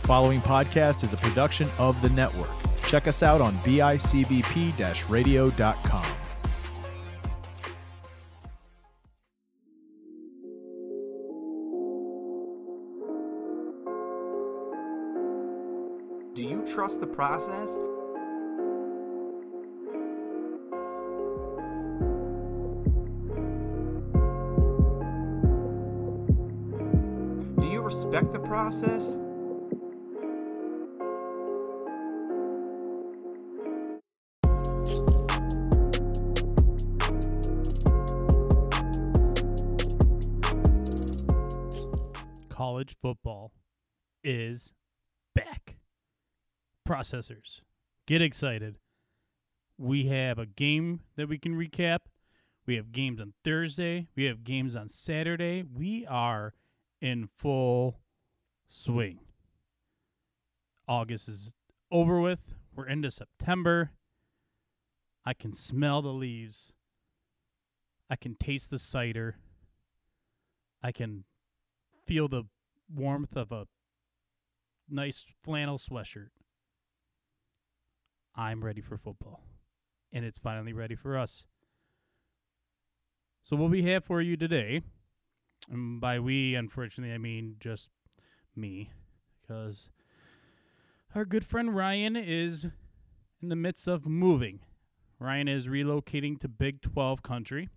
The following podcast is a production of the network. Check us out on bicbp radio.com. Do you trust the process? Do you respect the process? College football is back. Processors, get excited. We have a game that we can recap. We have games on Thursday. We have games on Saturday. We are in full swing. August is over with. We're into September. I can smell the leaves. I can taste the cider. I can feel the warmth of a nice flannel sweatshirt. I'm ready for football. And it's finally ready for us. So, what we have for you today, and by we, unfortunately, I mean just me, because our good friend Ryan is in the midst of moving. Ryan is relocating to Big 12 country.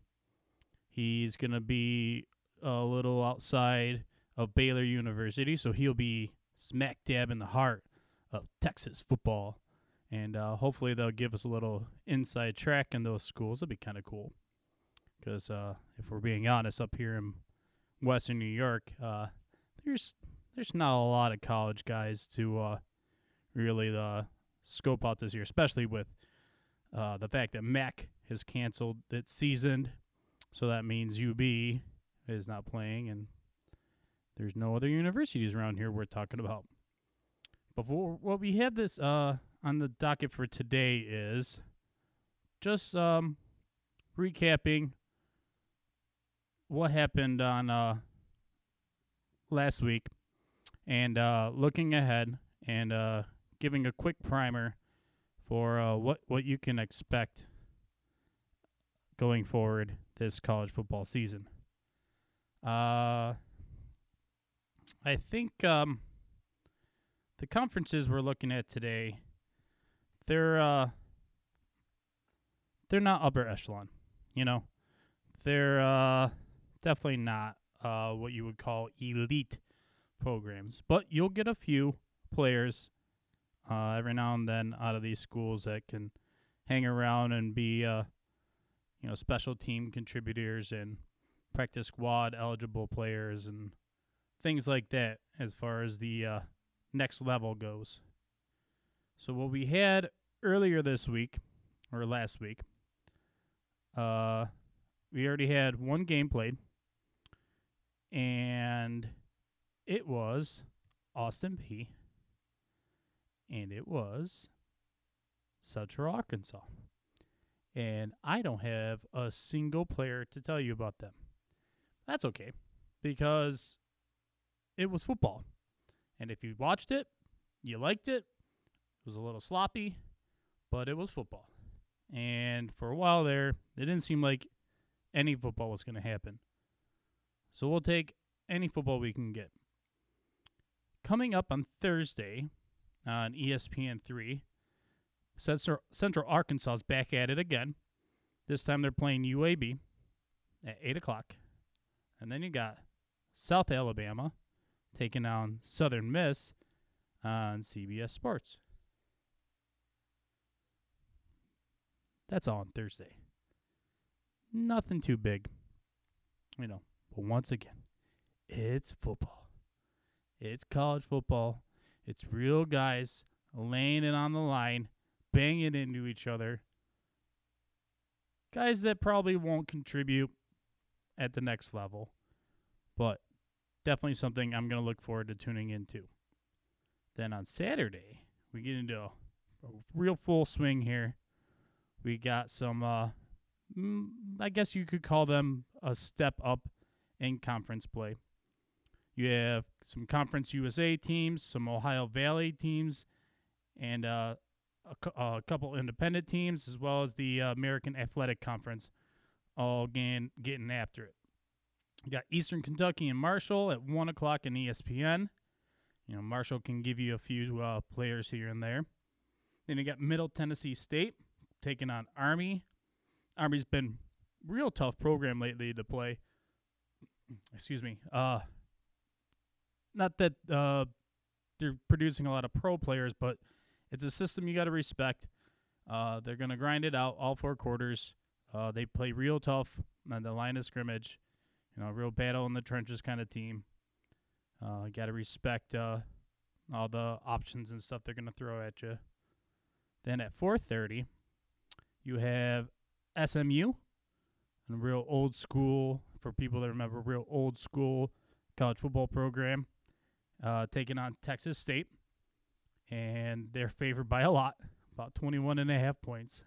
He's going to be a little outside of Baylor University, so he'll be smack dab in the heart of Texas football. And uh, hopefully they'll give us a little inside track in those schools. It'll be kind of cool. Because uh, if we're being honest, up here in Western New York, uh, there's there's not a lot of college guys to uh, really uh, scope out this year, especially with uh, the fact that MAC has canceled its season. So that means UB is not playing, and there's no other universities around here we're talking about. Before what we had this uh on the docket for today is just um recapping what happened on uh last week and uh looking ahead and uh giving a quick primer for uh what what you can expect going forward this college football season. Uh I think um, the conferences we're looking at today, they're uh, they're not upper echelon. You know, they're uh, definitely not uh, what you would call elite programs. But you'll get a few players uh, every now and then out of these schools that can hang around and be uh, you know special team contributors and practice squad eligible players and things like that as far as the uh, next level goes. So what we had earlier this week or last week, uh, we already had one game played, and it was Austin Peay and it was Central Arkansas. And I don't have a single player to tell you about them. That's okay, because it was football. And if you watched it, you liked it. It was a little sloppy, but it was football. And for a while there, it didn't seem like any football was going to happen. So we'll take any football we can get. Coming up on Thursday on ESPN3, Central, Arkansas is back at it again. This time they're playing UAB at 8 o'clock. And then you got South Alabama taking on Southern Miss uh, on CBS Sports. That's all on Thursday. Nothing too big, you know. But once again, it's football. It's college football. It's real guys laying it on the line, banging into each other. Guys that probably won't contribute at the next level, but definitely something I'm going to look forward to tuning into. Then on Saturday, we get into a, a real full swing here. We got some, uh, I guess you could call them a step up in conference play. You have some Conference USA teams, some Ohio Valley teams, and uh, a, a couple independent teams, as well as the uh, American Athletic Conference, all getting, getting after it. You got Eastern Kentucky and Marshall at 1 o'clock in ESPN. You know, Marshall can give you a few uh, players here and there. Then you got Middle Tennessee State taking on Army. Army's been real tough program lately to play. Excuse me. Uh, not that uh, they're producing a lot of pro players, but it's a system you got to respect. Uh, they're gonna grind it out all four quarters. Uh, they play real tough on the line of scrimmage. You know, real battle in the trenches kind of team. Uh, got to respect uh, all the options and stuff they're gonna throw at you. Then at 4:30, you have SMU, a real old school for people that remember real old school college football program, uh, taking on Texas State, and they're favored by a lot, about 21 and a half points,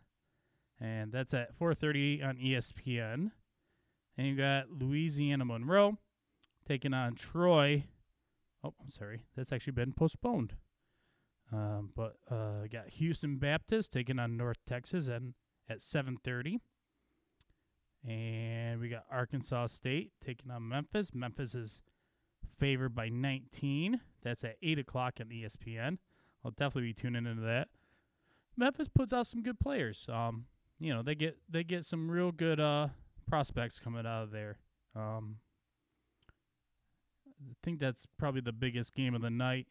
and that's at 4:30 on ESPN. And you got Louisiana Monroe taking on Troy. Oh, I'm sorry, that's actually been postponed. Um, but uh, got Houston Baptist taking on North Texas and at 7:30. And we got Arkansas State taking on Memphis. Memphis is favored by 19. That's at 8 o'clock on ESPN. I'll definitely be tuning into that. Memphis puts out some good players. Um, you know, they get they get some real good uh prospects coming out of there. Um, I think that's probably the biggest game of the night.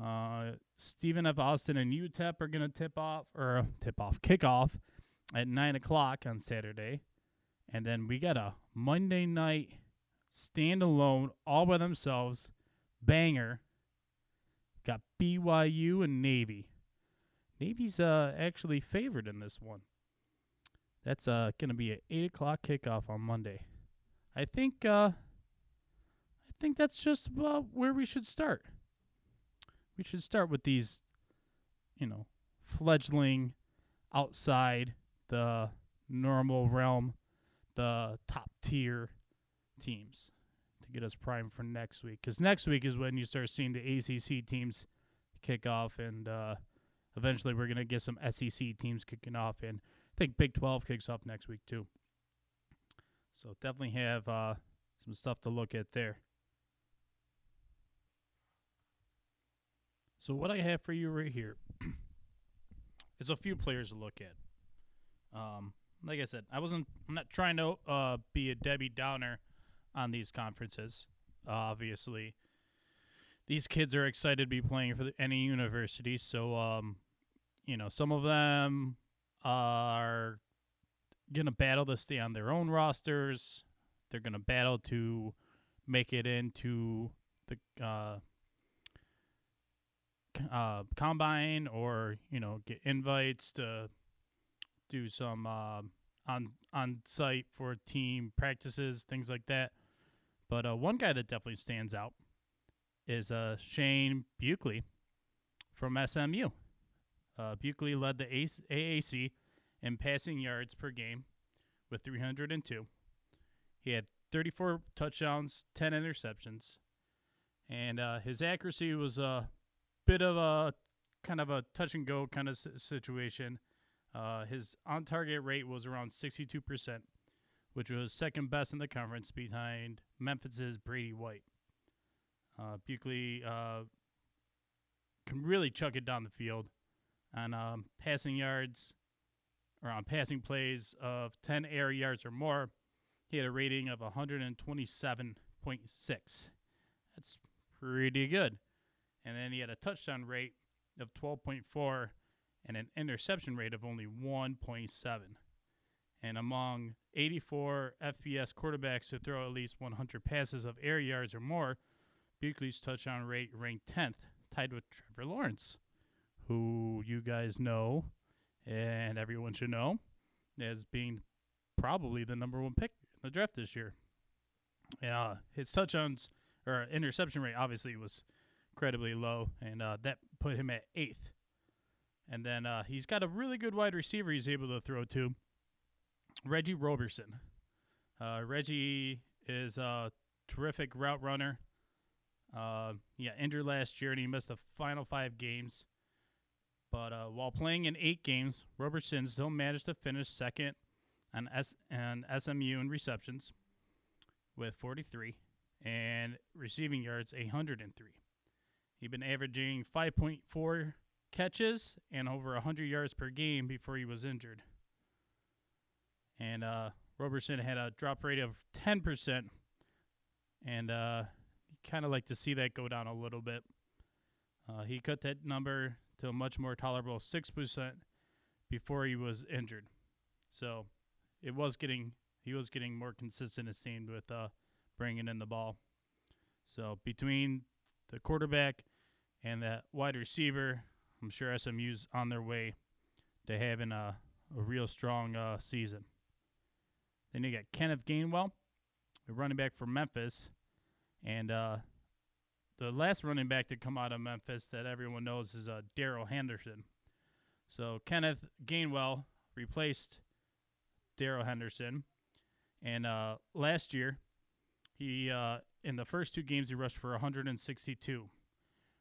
Uh, Stephen F. Austin and UTEP are going to tip off or uh, tip off kickoff at nine o'clock on Saturday, and then we got a Monday night standalone all by themselves banger. Got BYU and Navy. Navy's uh actually favored in this one. That's uh gonna be an eight o'clock kickoff on Monday. I think uh I think that's just about where we should start. We should start with these, you know, fledgling outside the normal realm, the top tier teams to get us primed for next week. Because next week is when you start seeing the ACC teams kick off, and uh, eventually we're gonna get some SEC teams kicking off, and I think Big 12 kicks off next week too. So definitely have uh, some stuff to look at there. So what I have for you right here is a few players to look at. Um, like I said, I wasn't. I'm not trying to uh, be a Debbie Downer on these conferences. obviously, these kids are excited to be playing for the, any university. So, um, you know, some of them are gonna battle to stay on their own rosters. They're gonna battle to make it into the uh, uh, combine or you know get invites to do some uh, on on site for team practices, things like that. But uh, one guy that definitely stands out is uh, Shane Buckley from SMU. Uh, Buckley led the AAC in passing yards per game with 302. He had 34 touchdowns, 10 interceptions, and uh, his accuracy was a bit of a kind of a touch and go kind of situation. Uh, his on target rate was around 62%, which was second best in the conference behind Memphis's Brady White. Uh, Buckley uh, can really chuck it down the field on um, passing yards or on passing plays of 10 air yards or more. He had a rating of 127.6. That's pretty good. And then he had a touchdown rate of 12.4 and an interception rate of only 1.7. And among 84 FBS quarterbacks who throw at least 100 passes of air yards or more, Buckley's touchdown rate ranked 10th, tied with Trevor Lawrence, who you guys know and everyone should know as being probably the number one pick in the draft this year. Uh, his touchdowns or interception rate obviously was incredibly low, and uh, that put him at eighth. And then uh, he's got a really good wide receiver he's able to throw to, Reggie Roberson. Uh, Reggie is a terrific route runner. Uh, he injured last year and he missed the final five games. But uh, while playing in eight games, Roberson still managed to finish second on S and SMU in receptions with 43 and receiving yards 103. He'd been averaging 5.4 catches and over 100 yards per game before he was injured. And uh, Roberson had a drop rate of 10%, and uh, kind of like to see that go down a little bit. Uh, he cut that number to a much more tolerable 6% before he was injured. So it was getting he was getting more consistent it seemed with uh, bringing in the ball. So between the quarterback and that wide receiver, I'm sure SMU's on their way to having a, a real strong uh, season. Then you got Kenneth Gainwell, running back for Memphis, and uh, the last running back to come out of Memphis that everyone knows is uh, Darrell Henderson. So Kenneth Gainwell replaced Darrell Henderson, and uh, last year he uh, in the first two games he rushed for 162,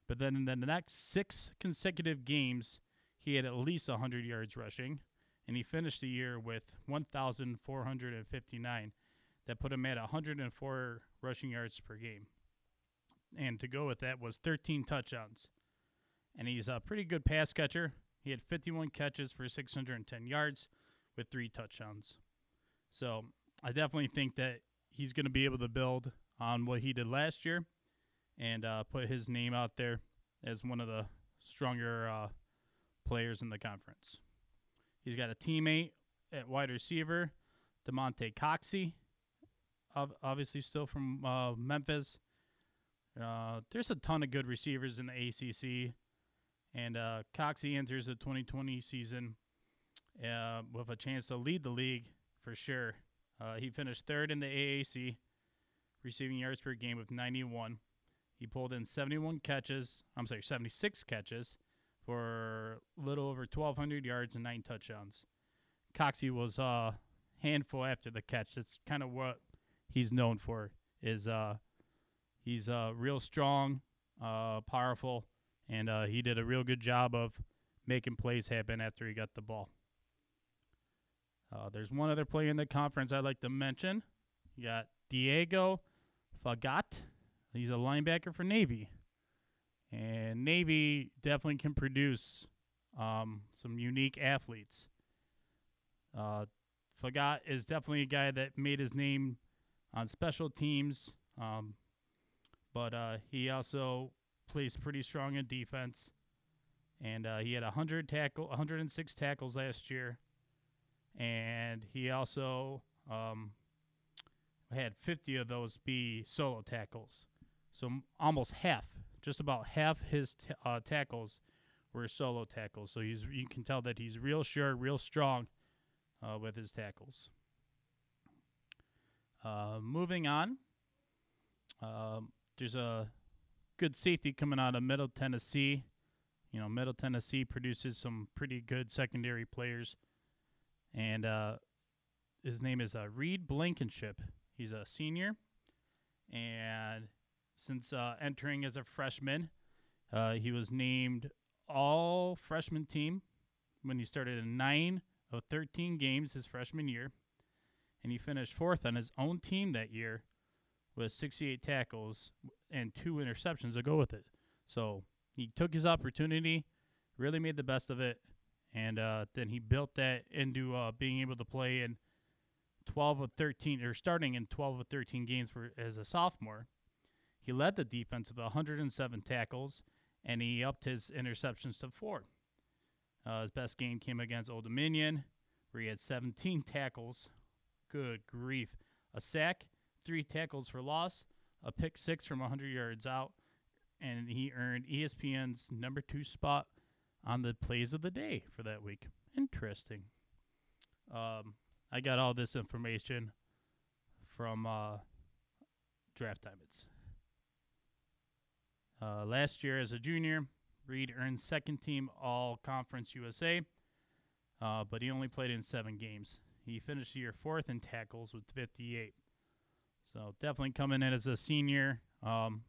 but then in the next six consecutive games he had at least 100 yards rushing, and he finished the year with 1,459. That put him at 104 rushing yards per game and to go with that was 13 touchdowns. And he's a pretty good pass catcher. He had 51 catches for 610 yards with three touchdowns. So I definitely think that he's going to be able to build on what he did last year and uh, put his name out there as one of the stronger uh, players in the conference. He's got a teammate at wide receiver, Damonte Coxie, obviously still from uh, Memphis. Uh, there's a ton of good receivers in the ACC, and uh, Coxie enters the 2020 season uh, with a chance to lead the league for sure. Uh, he finished third in the AAC, receiving yards per game with 91. He pulled in 71 catches. I'm sorry, 76 catches for a little over 1,200 yards and nine touchdowns. Coxie was a uh, handful after the catch. That's kind of what he's known for. Is uh, He's uh, real strong, uh, powerful, and uh, he did a real good job of making plays happen after he got the ball. Uh, there's one other player in the conference I'd like to mention. You got Diego Fagot. He's a linebacker for Navy. And Navy definitely can produce um, some unique athletes. Uh, Fagot is definitely a guy that made his name on special teams. Um, but uh, he also plays pretty strong in defense. And uh, he had 100 tackle, 106 tackles last year, and he also um, had 50 of those be solo tackles. So almost half, just about half his t- uh, tackles were solo tackles. So he's you can tell that he's real sure, real strong uh, with his tackles. Uh, moving on, um, there's a good safety coming out of Middle Tennessee. You know, Middle Tennessee produces some pretty good secondary players, and uh, his name is uh, Reed Blankenship. He's a senior, and since uh, entering as a freshman, uh, he was named All Freshman Team when he started in nine of 13 games his freshman year, and he finished fourth on his own team that year with 68 tackles and two interceptions to go with it. So he took his opportunity, really made the best of it, and uh, then he built that into uh, being able to play in 12 of 13 or starting in 12 of 13 games for as a sophomore. He led the defense with 107 tackles, and he upped his interceptions to four. Uh, his best game came against Old Dominion, where he had 17 tackles. Good grief. A sack three tackles for loss, a pick six from 100 yards out, and he earned ESPN's number two spot on the plays of the day for that week. Interesting. Um, I got all this information from uh, Draft. It's uh, last year as a junior, Reed earned second team All Conference USA, uh, but he only played in seven games. He finished the year fourth in tackles with 58. So definitely coming in as a senior. Um,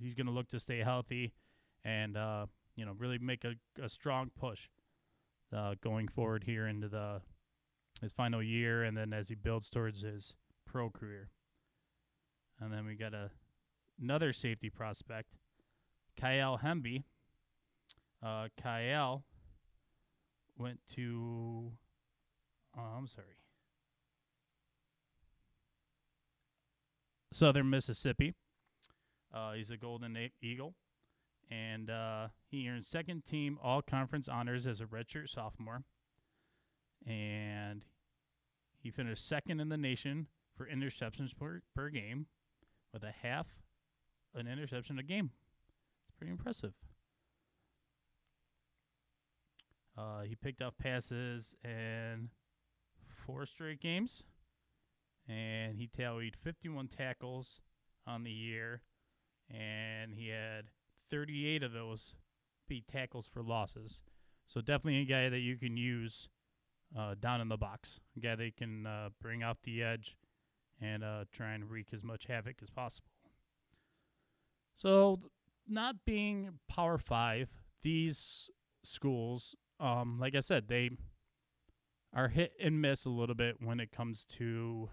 he's going to look to stay healthy and uh, you know really make a, a strong push uh, going forward here into the his final year, and then as he builds towards his pro career. And then we got a another safety prospect, Kyle Hemby. Uh, Kyle went to, oh, I'm sorry, Southern Mississippi. Uh, he's a Golden Eagle, and uh, he earned second team All Conference honors as a redshirt sophomore. And he finished second in the nation for interceptions per, per game, with a half an interception a game. It's pretty impressive. Uh, he picked off passes in four straight games, and he tallied 51 tackles on the year, and he had 38 of those be tackles for losses. So definitely a guy that you can use uh, down in the box, a guy that can uh, bring out the edge and uh, try and wreak as much havoc as possible. So, not being Power Five, these schools, um, like I said, they are hit and miss a little bit when it comes to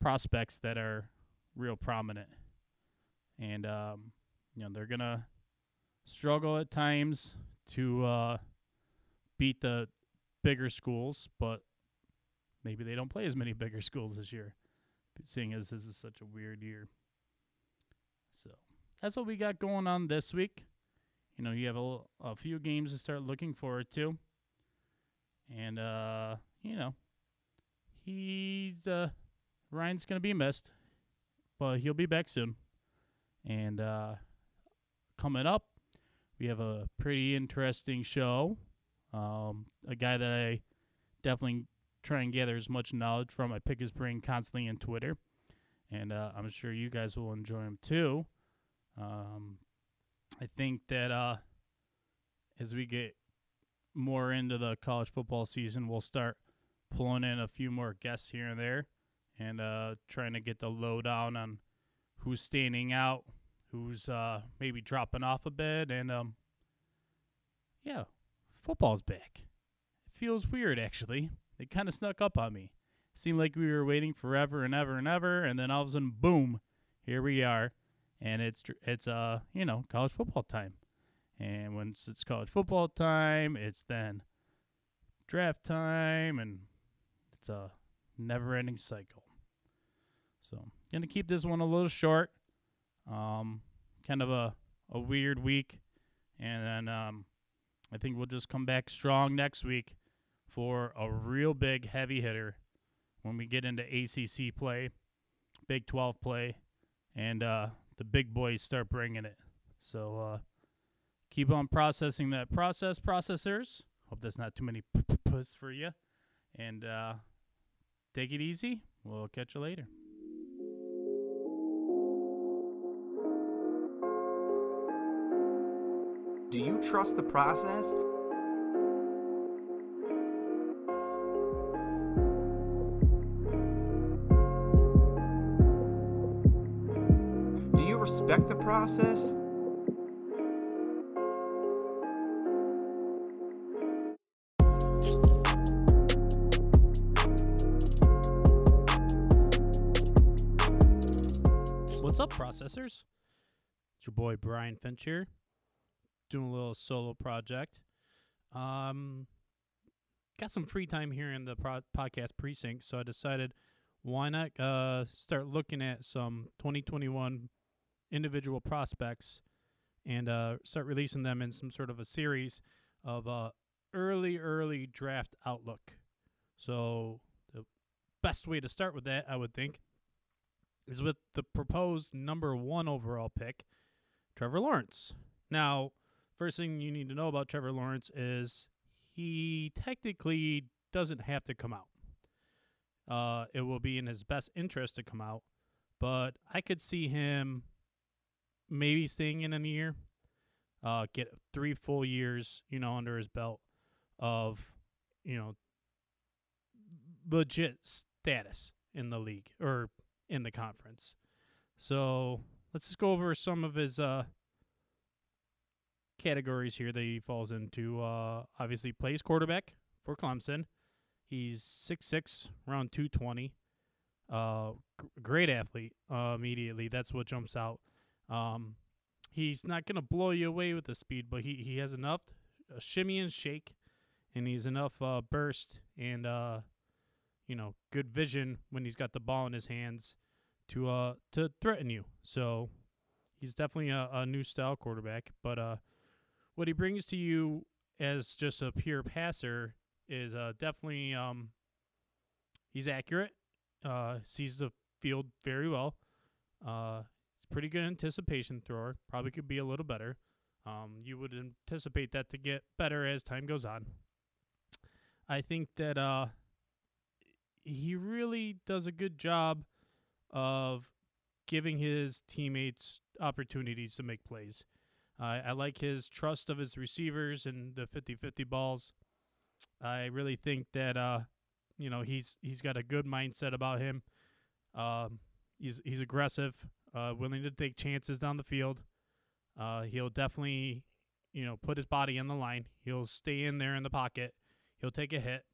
prospects that are real prominent, and um, you know they're gonna struggle at times to uh, beat the bigger schools, but maybe they don't play as many bigger schools this year, seeing as this is such a weird year. So that's what we got going on this week. You know, you have a, l- a few games to start looking forward to. And, uh, you know, he's, uh, Ryan's going to be missed, but he'll be back soon. And, uh, coming up, we have a pretty interesting show. Um, a guy that I definitely try and gather as much knowledge from. I pick his brain constantly on Twitter, and uh, I'm sure you guys will enjoy him too. Um, I think that uh, as we get more into the college football season, we'll start pulling in a few more guests here and there, and uh, trying to get the lowdown on who's standing out, who's uh, maybe dropping off a bit, and um, yeah, football's back. It feels weird actually. It kind of snuck up on me. Seemed like we were waiting forever and ever and ever, and then all of a sudden, boom, here we are, and it's it's uh you know college football time, and once it's college football time, it's then draft time, and it's a never-ending cycle. So gonna keep this one a little short, um, kind of a a weird week, and then um, I think we'll just come back strong next week for a real big heavy hitter when we get into ACC play, Big 12 play, and uh, the big boys start bringing it. So uh, keep on processing that process, processors. Hope that's not too many puss for you. And uh, take it easy. We'll catch you later. Do you trust the process? Do you respect the process? What's up, processors? It's your boy Brian Finch here, doing a little solo project. Um, got some free time here in the pro- podcast precinct, so I decided why not uh start looking at some 2021 individual prospects and uh start releasing them in some sort of a series of uh early early draft outlook. So the best way to start with that, I would think, is with the proposed number one overall pick, Trevor Lawrence. Now, first thing you need to know about Trevor Lawrence is he technically doesn't have to come out. Uh, it will be in his best interest to come out, but I could see him maybe staying in a year, uh, get three full years, you know, under his belt of, you know, legit status in the league or in the conference. So let's just go over some of his uh, categories here that he falls into. Uh, obviously, plays quarterback for Clemson. He's six six, around 220. Uh, g- great athlete. Uh, immediately, that's what jumps out. Um, he's not gonna blow you away with the speed, but he he has enough uh, shimmy and shake, and he's enough uh, burst and uh, you know, good vision when he's got the ball in his hands to uh to threaten you. So he's definitely a, a new style quarterback. But uh, what he brings to you as just a pure passer is uh definitely um he's accurate. Uh, sees the field very well. Uh, he's pretty good anticipation thrower. Probably could be a little better. Um, you would anticipate that to get better as time goes on. I think that uh, he really does a good job of giving his teammates opportunities to make plays. I like his trust of his receivers and the 50-50 balls. I really think that uh, you know he's he's got a good mindset about him. Um, he's he's aggressive, uh, willing to take chances down the field. Uh, he'll definitely, you know, put his body in the line. He'll stay in there in the pocket. He'll take a hit.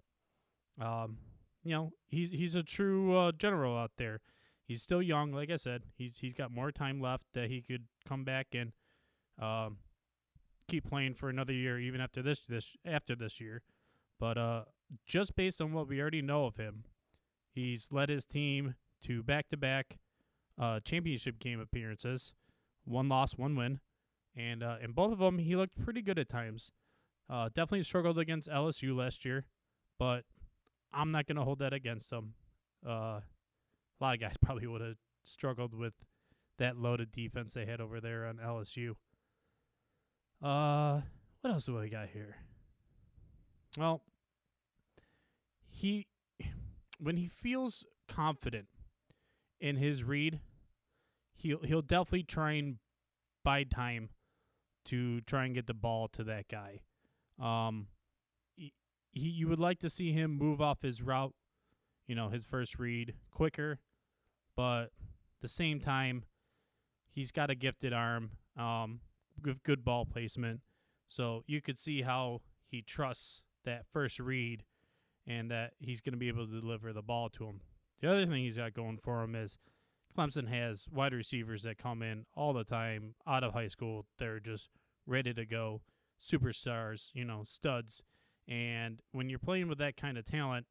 Um, you know, he's he's a true uh, general out there. He's still young, like I said. He's he's got more time left that he could come back and um, keep playing for another year, even after this this after this year. But uh, just based on what we already know of him, he's led his team to back-to-back uh, championship game appearances, one loss, one win, and uh, in both of them he looked pretty good at times. Uh, definitely struggled against LSU last year, but I'm not to hold that against him. Uh, a lot of guys probably would have struggled with that loaded defense they had over there on LSU. Uh, what else do I got here? Well, he when he feels confident in his read, he'll he'll definitely try and buy time to try and get the ball to that guy. Um, he, he you would like to see him move off his route, you know, his first read quicker, but at the same time, he's got a gifted arm, um, good ball placement. So you could see how he trusts that first read and that he's going to be able to deliver the ball to him. The other thing he's got going for him is Clemson has wide receivers that come in all the time out of high school. They're just ready to go, superstars, you know, studs. And when you're playing with that kind of talent,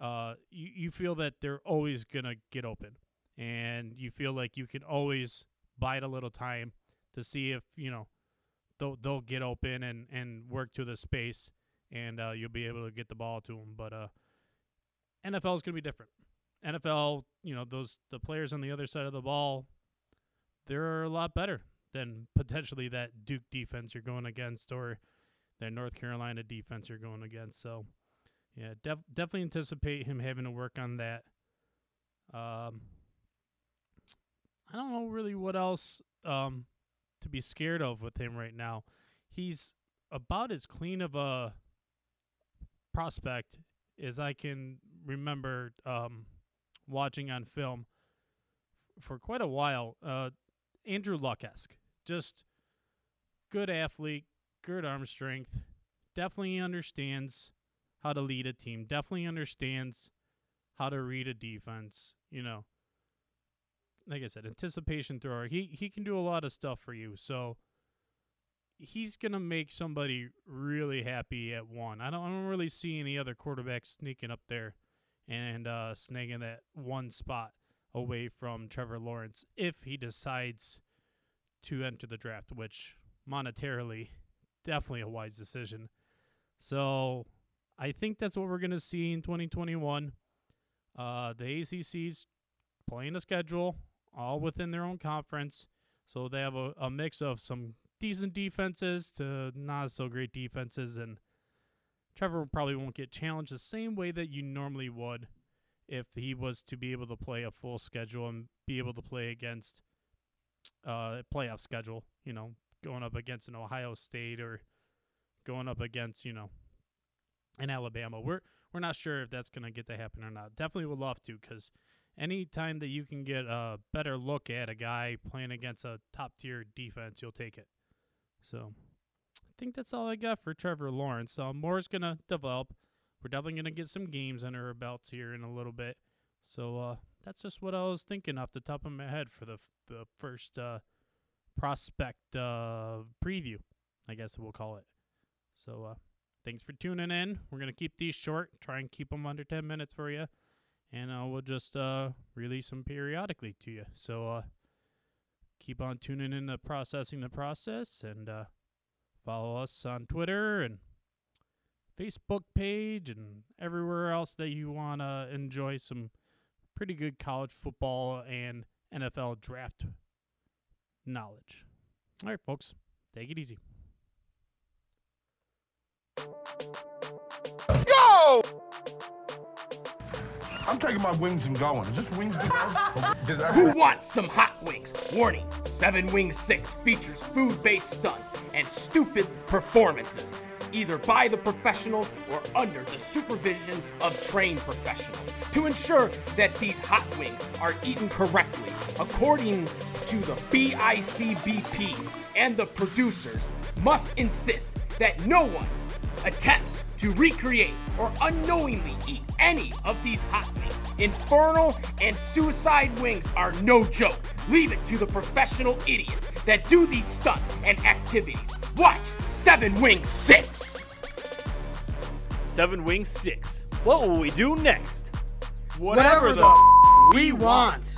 uh, you, you feel that they're always going to get open. And you feel like you can always bide a little time to see if, you know, they'll, they'll get open and, and work to the space and uh, you'll be able to get the ball to them. But uh, NFL is going to be different. NFL, you know, those the players on the other side of the ball, they're a lot better than potentially that Duke defense you're going against or that North Carolina defense you're going against. So, yeah, def- definitely anticipate him having to work on that. Um, I don't know really what else um, to be scared of with him right now. He's about as clean of a prospect as I can remember um, watching on film for quite a while. Uh, Andrew Luck esque. Just good athlete, good arm strength. Definitely understands how to lead a team. Definitely understands how to read a defense. You know, like I said, anticipation thrower. He he can do a lot of stuff for you. So he's gonna make somebody really happy at one. I don't I don't really see any other quarterbacks sneaking up there and uh, snagging that one spot away from Trevor Lawrence if he decides to enter the draft, which monetarily definitely a wise decision. So I think that's what we're gonna see in 2021. Uh, the ACC's playing a schedule all within their own conference, so they have a, a mix of some decent defenses to not so great defenses, and Trevor probably won't get challenged the same way that you normally would if he was to be able to play a full schedule and be able to play against uh playoff schedule, you know, going up against an Ohio State or going up against, you know, an Alabama. We're we're not sure if that's going to get to happen or not. Definitely would love to cuz anytime that you can get a better look at a guy playing against a top tier defense, you'll take it. So I think that's all I got for Trevor Lawrence. So more's gonna develop. We're definitely gonna get some games under our belts here in a little bit. So uh, that's just what I was thinking off the top of my head for the the first uh, prospect uh, preview, I guess we'll call it. So uh, thanks for tuning in. We're gonna keep these short, try and keep them under ten minutes for you, and uh, we'll just uh, release them periodically to you. So uh, keep on tuning in to processing the process, and uh, follow us on Twitter and Facebook page and everywhere else that you wanna enjoy some pretty good college football and NFL draft knowledge. All right, folks, take it easy. Go! I'm taking my wings and going. Is this wings to go? Who wants some hot wings? Warning Seven Wings 6 features food based stunts and stupid performances, either by the professionals or under the supervision of trained professionals, to ensure that these hot wings are eaten correctly according to the BICBP and the producers must insist that no one attempts to recreate or unknowingly eat any of these hot wings. Infernal and suicide wings are no joke. Leave it to the professional idiots that do these stunts and activities. Watch Seven Wings 6. Seven Wings 6. What will we do next? Whatever the f- we want.